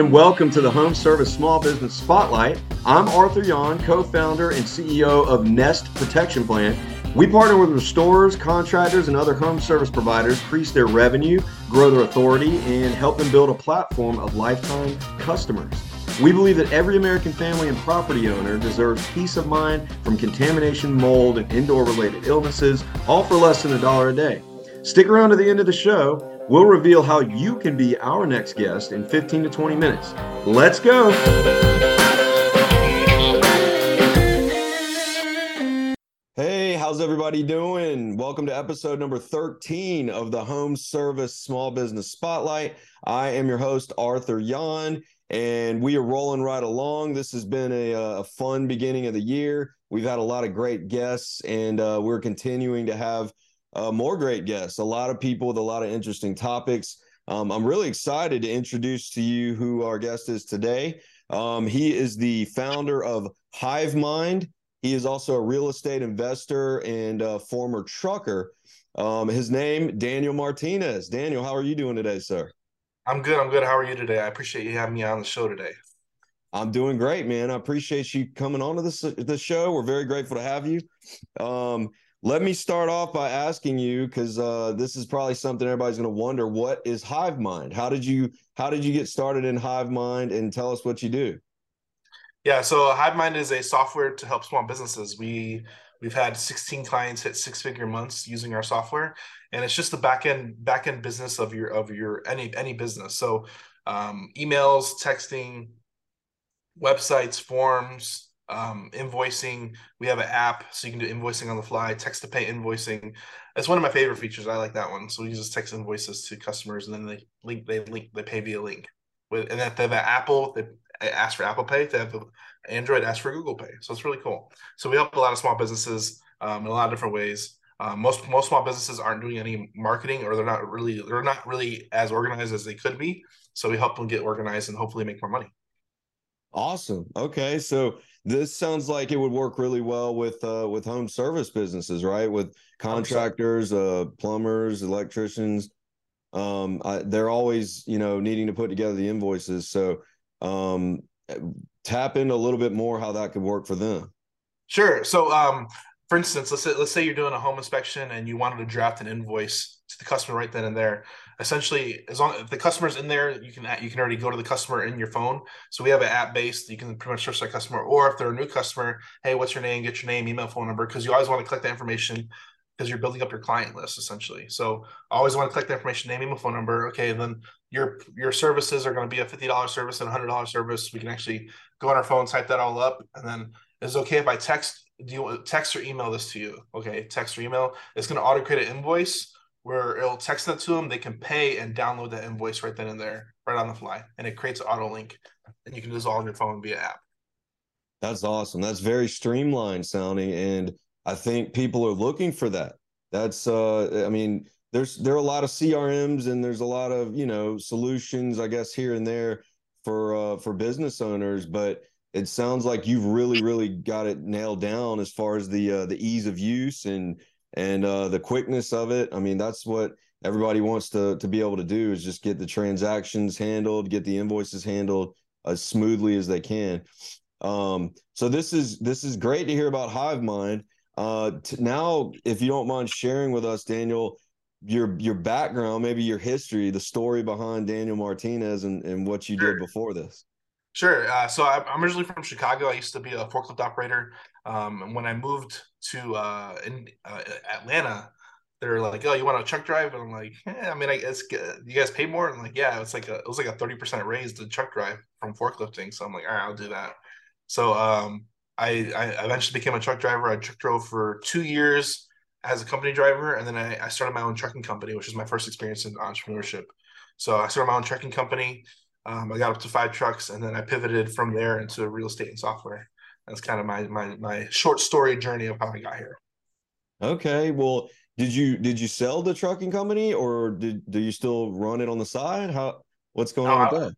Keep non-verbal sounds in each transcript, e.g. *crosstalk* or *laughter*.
and welcome to the Home Service Small Business Spotlight. I'm Arthur Yon, co founder and CEO of Nest Protection Plan. We partner with restorers, contractors, and other home service providers, increase their revenue, grow their authority, and help them build a platform of lifetime customers. We believe that every American family and property owner deserves peace of mind from contamination, mold, and indoor related illnesses, all for less than a dollar a day. Stick around to the end of the show. We'll reveal how you can be our next guest in 15 to 20 minutes. Let's go. Hey, how's everybody doing? Welcome to episode number 13 of the Home Service Small Business Spotlight. I am your host, Arthur Yon and we are rolling right along. This has been a, a, fun beginning of the year. We've had a lot of great guests, and uh, we're continuing to have uh, more great guests. A lot of people with a lot of interesting topics. Um, I'm really excited to introduce to you who our guest is today. Um, he is the founder of Hive Mind. He is also a real estate investor and a former trucker. Um, his name, Daniel Martinez. Daniel, how are you doing today, sir? I'm good. I'm good. How are you today? I appreciate you having me on the show today. I'm doing great, man. I appreciate you coming on to this the show. We're very grateful to have you. Um, let me start off by asking you because uh, this is probably something everybody's going to wonder: what is Hive Mind? How did you how did you get started in Hive Mind? And tell us what you do. Yeah, so Hive Mind is a software to help small businesses. We we've had 16 clients hit six figure months using our software, and it's just the back end back end business of your of your any any business. So um, emails, texting, websites, forms, um, invoicing. We have an app so you can do invoicing on the fly, text to pay invoicing. That's one of my favorite features. I like that one. So we just text invoices to customers and then they link they link they pay via link. With and if they have an Apple, they ask for Apple Pay. If they have Android, ask for Google Pay. So it's really cool. So we help a lot of small businesses um, in a lot of different ways. Uh, most most small businesses aren't doing any marketing, or they're not really they're not really as organized as they could be. So we help them get organized and hopefully make more money. Awesome. Okay, so this sounds like it would work really well with uh, with home service businesses, right? With contractors, uh, plumbers, electricians. Um, I, they're always you know needing to put together the invoices. So um, tap into a little bit more how that could work for them. Sure. So um, for instance, let's say let's say you're doing a home inspection and you wanted to draft an invoice to the customer right then and there. Essentially, as long if the customer's in there, you can you can already go to the customer in your phone. So we have an app based. You can pretty much search that customer, or if they're a new customer, hey, what's your name? Get your name, email, phone number, because you always want to collect that information because you're building up your client list essentially. So I always want to collect the information, name, email, phone number. Okay, then your your services are going to be a fifty dollars service and a hundred dollars service. We can actually go on our phone, type that all up, and then is okay if I text do you text or email this to you? Okay, text or email. It's going to auto create an invoice where it'll text that to them. They can pay and download that invoice right then and there, right on the fly, and it creates an auto link, and you can do this all on your phone via app. That's awesome. That's very streamlined sounding, and I think people are looking for that. That's, uh, I mean, there's there are a lot of CRMs and there's a lot of you know solutions, I guess, here and there for uh, for business owners, but it sounds like you've really really got it nailed down as far as the uh, the ease of use and and uh, the quickness of it. I mean, that's what everybody wants to to be able to do is just get the transactions handled, get the invoices handled as smoothly as they can. Um, so this is this is great to hear about Hive Mind. Uh, t- now, if you don't mind sharing with us, Daniel, your your background, maybe your history, the story behind Daniel Martinez and, and what you sure. did before this. Sure. Uh, so I'm originally from Chicago. I used to be a forklift operator. Um, and when I moved to uh, in uh, Atlanta, they're like, "Oh, you want a truck drive?" And I'm like, "Yeah, I mean, I guess you guys pay more." And I'm like, "Yeah, it's like a it was like a thirty percent raise to truck drive from forklifting." So I'm like, "All right, I'll do that." So um, I, I eventually became a truck driver. I truck drove for two years as a company driver, and then I, I started my own trucking company, which was my first experience in entrepreneurship. So I started my own trucking company. Um, I got up to five trucks, and then I pivoted from there into real estate and software. That's kind of my my my short story journey of how I got here. Okay, well, did you did you sell the trucking company, or did do you still run it on the side? How what's going on with that?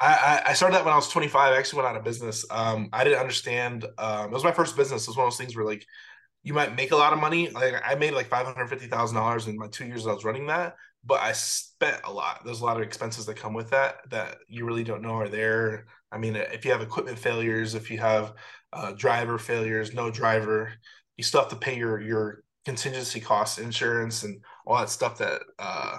I, I started that when I was 25. I actually went out of business. Um, I didn't understand. Um, it was my first business. It was one of those things where like you might make a lot of money. Like I made like five hundred fifty thousand dollars in my two years I was running that, but I spent a lot. There's a lot of expenses that come with that that you really don't know are there. I mean, if you have equipment failures, if you have uh, driver failures, no driver, you still have to pay your your contingency costs, insurance, and all that stuff that uh,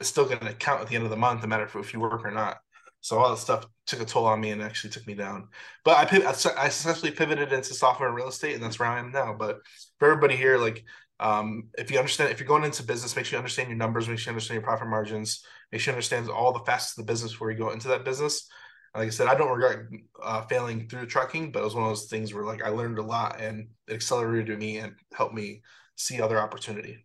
is still going to count at the end of the month, no matter if, if you work or not. So all that stuff took a toll on me and actually took me down. But I I essentially pivoted into software and real estate, and that's where I am now. But for everybody here, like um, if you understand, if you're going into business, make sure you understand your numbers, make sure you understand your profit margins, make sure you understand all the facets of the business before you go into that business. Like I said, I don't regret uh, failing through trucking, but it was one of those things where like I learned a lot and it accelerated me and helped me see other opportunity.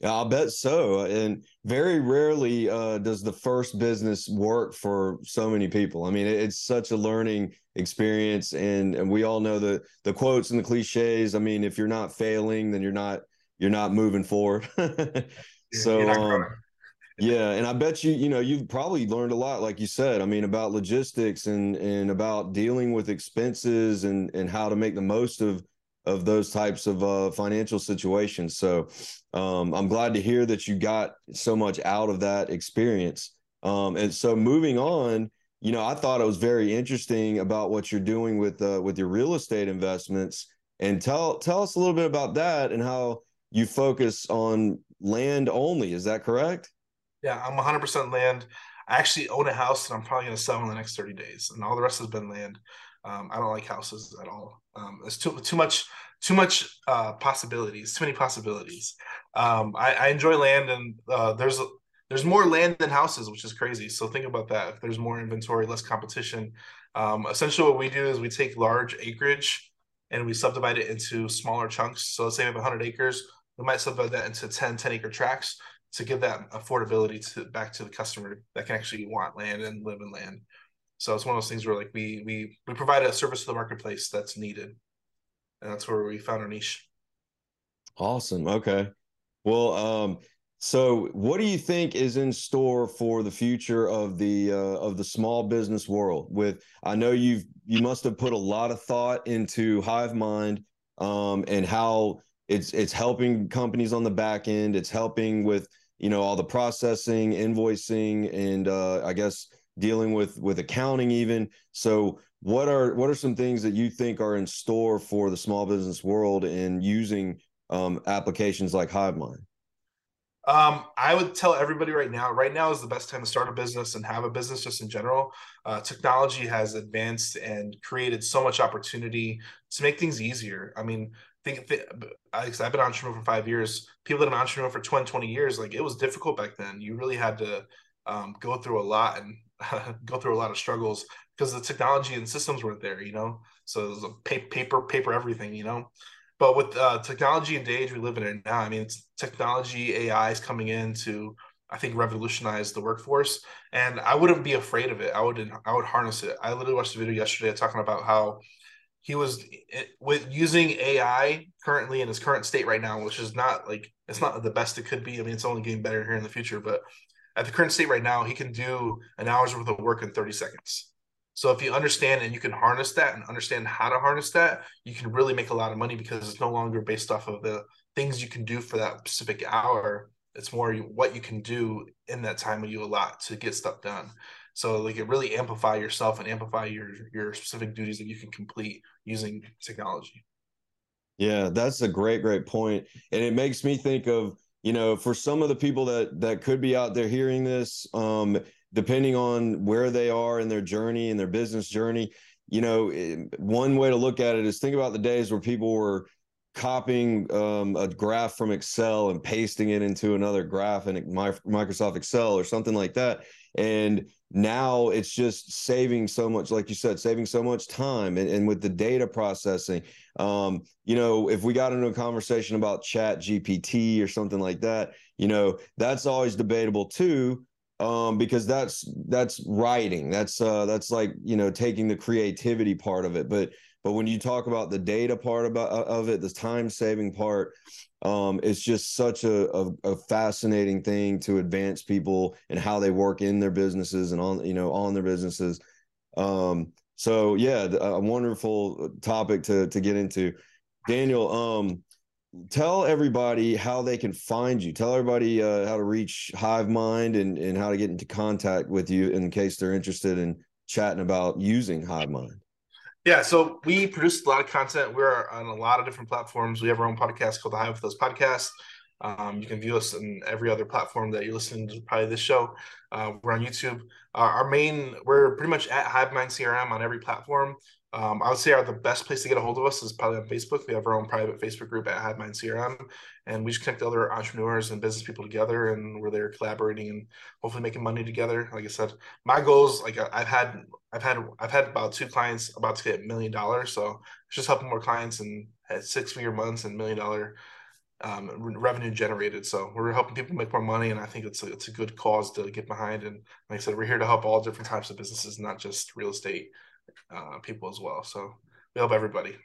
Yeah, I'll bet so. And very rarely uh, does the first business work for so many people. I mean, it's such a learning experience, and and we all know the the quotes and the cliches. I mean, if you're not failing, then you're not you're not moving forward. *laughs* so, um, yeah, and I bet you you know you've probably learned a lot, like you said. I mean, about logistics and and about dealing with expenses and and how to make the most of of those types of uh, financial situations. So um, I'm glad to hear that you got so much out of that experience. Um, and so moving on, you know, I thought it was very interesting about what you're doing with uh, with your real estate investments. And tell tell us a little bit about that and how you focus on land only. Is that correct? Yeah, I'm 100% land. I actually own a house that I'm probably going to sell in the next 30 days, and all the rest has been land. Um, I don't like houses at all. Um, there's too too much too much uh, possibilities, too many possibilities. Um, I, I, enjoy land, and uh, there's there's more land than houses, which is crazy. So think about that. If there's more inventory, less competition. Um, essentially, what we do is we take large acreage and we subdivide it into smaller chunks. So let's say we have 100 acres, we might subdivide that into 10 10 acre tracts to give that affordability to back to the customer that can actually want land and live in land. So it's one of those things where like we we we provide a service to the marketplace that's needed, and that's where we found our niche. Awesome. Okay. Well, um, so what do you think is in store for the future of the uh, of the small business world? With I know you've you must have put a lot of thought into HiveMind um, and how it's it's helping companies on the back end. It's helping with you know all the processing, invoicing, and uh, I guess dealing with with accounting even so what are what are some things that you think are in store for the small business world in using um, applications like hivemind um, I would tell everybody right now, right now is the best time to start a business and have a business just in general. Uh, technology has advanced and created so much opportunity to make things easier. I mean, think, think I, have been entrepreneur for five years. People that have been entrepreneur for 20, 20 years, like it was difficult back then. You really had to um, go through a lot and *laughs* go through a lot of struggles because the technology and systems weren't there, you know. So it was a paper, paper, everything, you know. But with uh, technology and the age we live in it now, I mean, it's technology, AI is coming in to, I think, revolutionize the workforce. And I wouldn't be afraid of it. I would, I would harness it. I literally watched a video yesterday talking about how he was eh, with using AI currently in his current state right now, which is not like it's not the best it could be. I mean, it's only getting better here in the future, but at the current state right now, he can do an hour's worth of work in 30 seconds. So if you understand and you can harness that and understand how to harness that, you can really make a lot of money because it's no longer based off of the things you can do for that specific hour. It's more what you can do in that time when you allot to get stuff done. So like it really amplify yourself and amplify your your specific duties that you can complete using technology. Yeah, that's a great, great point. And it makes me think of you know, for some of the people that that could be out there hearing this, um, depending on where they are in their journey and their business journey, you know, eh, one way to look at it is think about the days where people were copying um, a graph from Excel and pasting it into another graph in Microsoft Excel or something like that. And now it's just saving so much, like you said, saving so much time. And, and with the data processing, um, you know, if we got into a conversation about Chat GPT or something like that, you know, that's always debatable too. Um, because that's that's writing. That's uh that's like, you know, taking the creativity part of it. But but when you talk about the data part about uh, of it, the time saving part, um, it's just such a, a, a, fascinating thing to advance people and how they work in their businesses and on you know on their businesses. Um, so yeah, a wonderful topic to to get into. Daniel, um, tell everybody how they can find you. Tell everybody uh, how to reach Hive Mind and, and how to get into contact with you in case they're interested in chatting about using Hive Mind. Yeah, so we produce a lot of content. We're on a lot of different platforms. We have our own podcast called the Hive with Us podcast. Um, you can view us in every other platform that you're listening to, probably this show. Uh, we're on YouTube. Uh, our main, we're pretty much at HiveMind CRM on every platform. Um, I would say our the best place to get a hold of us is probably on Facebook. We have our own private Facebook group at HiveMind CRM, and we just connect other entrepreneurs and business people together, and we're there collaborating and hopefully making money together. Like I said, my goals, like I've had, I've had, I've had about two clients about to get a million dollars. So it's just helping more clients and had six figure months and million dollar um, revenue generated. So we're helping people make more money, and I think it's a, it's a good cause to get behind. And like I said, we're here to help all different types of businesses, not just real estate uh, people as well. So we help everybody.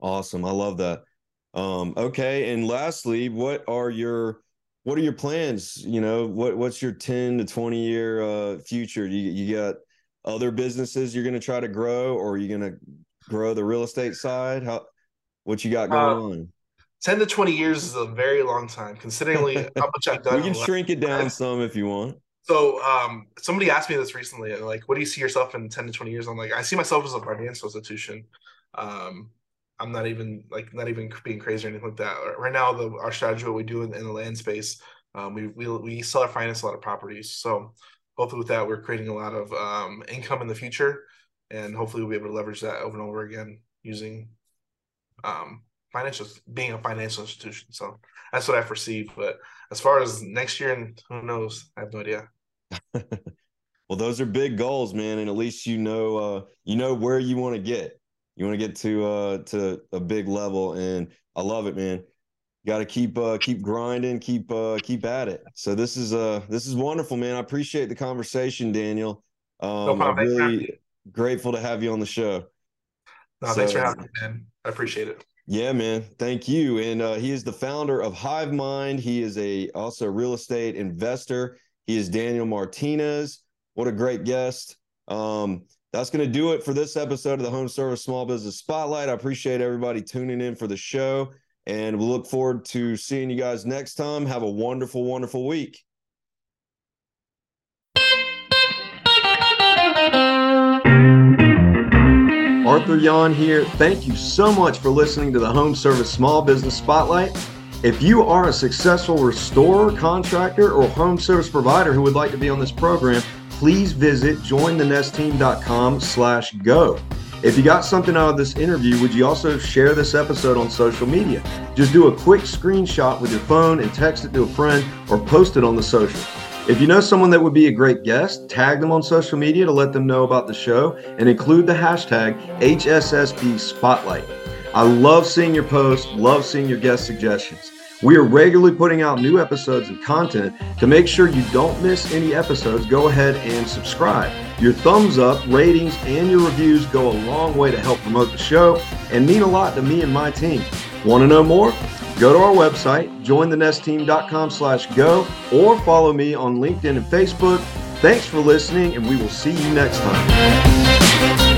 Awesome. I love that. Um, okay. And lastly, what are your what are your plans? You know, what what's your 10 to 20 year uh future? You you got other businesses you're gonna try to grow or are you gonna grow the real estate side? How what you got going uh, on? 10 to 20 years is a very long time considering *laughs* how much I've done. we can shrink it down some if you want. So um, somebody asked me this recently, like, what do you see yourself in ten to twenty years? I'm like, I see myself as a financial institution. Um, I'm not even like not even being crazy or anything like that. Right now, the our strategy, what we do in, in the land space, um, we, we we sell or finance a lot of properties. So hopefully, with that, we're creating a lot of um, income in the future, and hopefully, we'll be able to leverage that over and over again using um, financial being a financial institution. So that's what I foresee. But as far as next year and who knows, I have no idea. *laughs* well, those are big goals, man, and at least you know uh, you know where you want to get. You want to get to uh, to a big level, and I love it, man. Got to keep uh, keep grinding, keep uh, keep at it. So this is uh this is wonderful, man. I appreciate the conversation, Daniel. Um, no I'm really grateful to have you on the show. No, so, thanks for having me, man. I appreciate it. Yeah, man. Thank you. And uh, he is the founder of Hive Mind. He is a also a real estate investor. He is Daniel Martinez. What a great guest. Um, that's going to do it for this episode of the Home Service Small Business Spotlight. I appreciate everybody tuning in for the show, and we look forward to seeing you guys next time. Have a wonderful, wonderful week. Arthur Yon here. Thank you so much for listening to the Home Service Small Business Spotlight. If you are a successful restorer, contractor, or home service provider who would like to be on this program, please visit jointhenestteam.com slash go. If you got something out of this interview, would you also share this episode on social media? Just do a quick screenshot with your phone and text it to a friend or post it on the social. If you know someone that would be a great guest, tag them on social media to let them know about the show and include the hashtag HSSB Spotlight. I love seeing your posts, love seeing your guest suggestions. We are regularly putting out new episodes and content. To make sure you don't miss any episodes, go ahead and subscribe. Your thumbs up, ratings, and your reviews go a long way to help promote the show and mean a lot to me and my team. Want to know more? Go to our website, jointhenestteam.com slash go, or follow me on LinkedIn and Facebook. Thanks for listening, and we will see you next time.